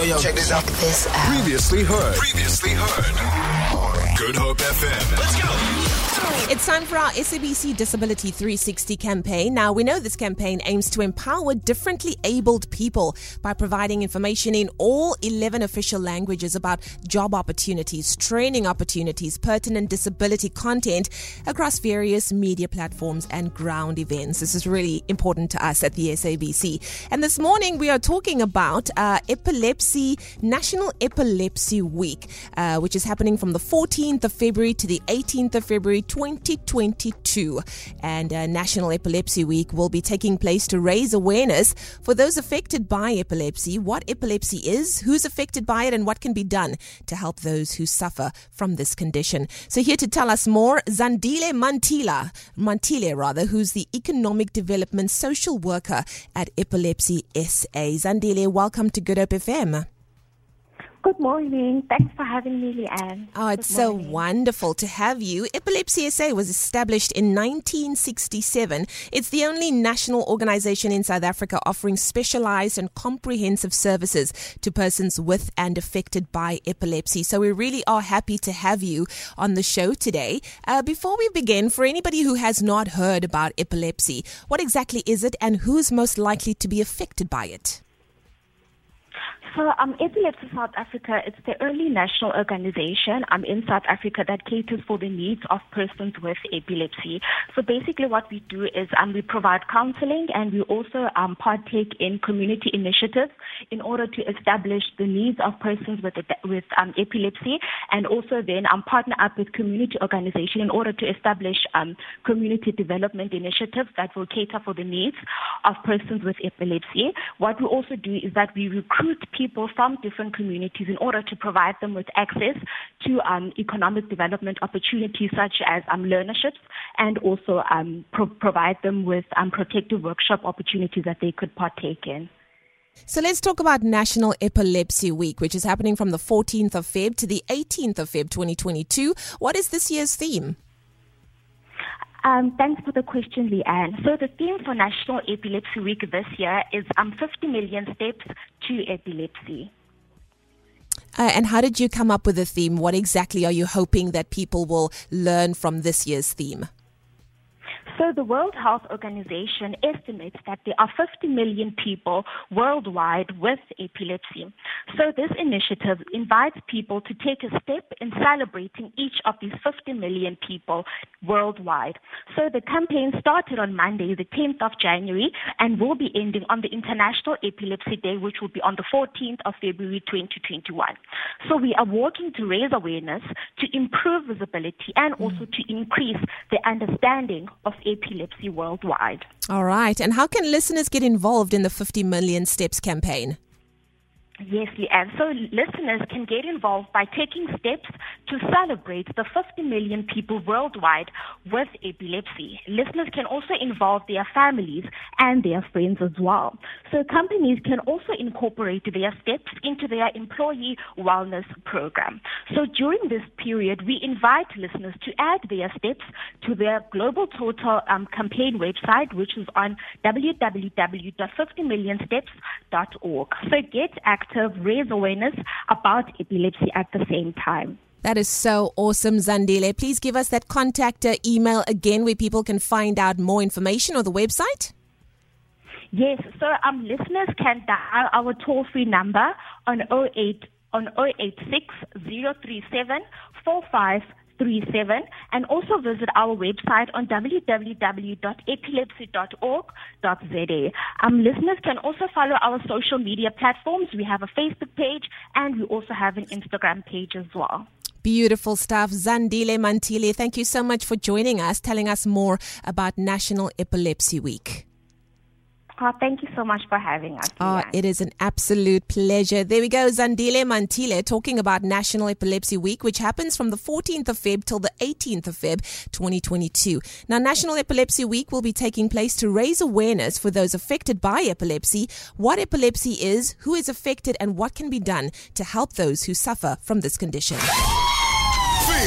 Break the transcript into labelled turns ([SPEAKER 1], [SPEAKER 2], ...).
[SPEAKER 1] Yo, yo, check this out.
[SPEAKER 2] This out.
[SPEAKER 3] Previously heard. Previously heard. Good Hope FM. Let's go.
[SPEAKER 4] It's time for our SABC Disability 360 campaign. Now, we know this campaign aims to empower differently abled people by providing information in all 11 official languages about job opportunities, training opportunities, pertinent disability content across various media platforms and ground events. This is really important to us at the SABC. And this morning, we are talking about uh, Epilepsy, National Epilepsy Week, uh, which is happening from the 14th of February to the 18th of February 2022. And uh, National Epilepsy Week will be taking place to raise awareness for those affected by epilepsy, what epilepsy is, who's affected by it, and what can be done to help those who suffer from this condition. So here to tell us more, Zandile Mantila, Mantile rather, who's the Economic Development Social Worker at Epilepsy SA. Zandile, welcome to Good Hope FM.
[SPEAKER 5] Good morning. Thanks for having me, Leigh-Anne.
[SPEAKER 4] Oh, it's so wonderful to have you. Epilepsy SA was established in 1967. It's the only national organization in South Africa offering specialized and comprehensive services to persons with and affected by epilepsy. So we really are happy to have you on the show today. Uh, before we begin, for anybody who has not heard about epilepsy, what exactly is it and who's most likely to be affected by it?
[SPEAKER 5] So, um, Epilepsy South Africa, it's the only national organization um, in South Africa that caters for the needs of persons with epilepsy. So basically what we do is um, we provide counseling and we also um, partake in community initiatives in order to establish the needs of persons with, with um, epilepsy and also then um, partner up with community organizations in order to establish um, community development initiatives that will cater for the needs of persons with epilepsy. What we also do is that we recruit people from different communities in order to provide them with access to um, economic development opportunities such as um, learnerships and also um, pro- provide them with um, protective workshop opportunities that they could partake in.
[SPEAKER 4] So let's talk about National Epilepsy Week, which is happening from the 14th of Feb to the 18th of Feb 2022. What is this year's theme?
[SPEAKER 5] Um, thanks for the question, Leigh-Anne. So the theme for National Epilepsy Week this year is um, 50 million steps to epilepsy.
[SPEAKER 4] Uh, and how did you come up with the theme? What exactly are you hoping that people will learn from this year's theme?
[SPEAKER 5] So the World Health Organization estimates that there are 50 million people worldwide with epilepsy. So this initiative invites people to take a step in celebrating each of these 50 million people worldwide. So the campaign started on Monday, the 10th of January, and will be ending on the International Epilepsy Day, which will be on the 14th of February 2021. So we are working to raise awareness, to improve visibility, and also to increase the understanding of epilepsy worldwide.
[SPEAKER 4] All right. And how can listeners get involved in the 50 Million Steps campaign?
[SPEAKER 5] Yes, Leigh-Anne. So listeners can get involved by taking steps to celebrate the 50 million people worldwide with epilepsy. Listeners can also involve their families and their friends as well. So companies can also incorporate their steps into their employee wellness program. So during this period, we invite listeners to add their steps to their Global Total um, campaign website, which is on www.50millionsteps.org. So get active, raise awareness about epilepsy at the same time.
[SPEAKER 4] That is so awesome, Zandile. Please give us that contact uh, email again where people can find out more information or the website.
[SPEAKER 5] Yes, so um, listeners can dial our toll free number on 08 on 086 037 4537 and also visit our website on www.epilepsy.org.za. Um, listeners can also follow our social media platforms. We have a Facebook page and we also have an Instagram page as well.
[SPEAKER 4] Beautiful stuff. Zandile Mantile, thank you so much for joining us, telling us more about National Epilepsy Week.
[SPEAKER 5] Oh, thank you so much for having us.
[SPEAKER 4] Oh, it is an absolute pleasure. There we go, Zandile Mantile talking about National Epilepsy Week, which happens from the 14th of Feb till the 18th of Feb 2022. Now, National Epilepsy Week will be taking place to raise awareness for those affected by epilepsy, what epilepsy is, who is affected, and what can be done to help those who suffer from this condition.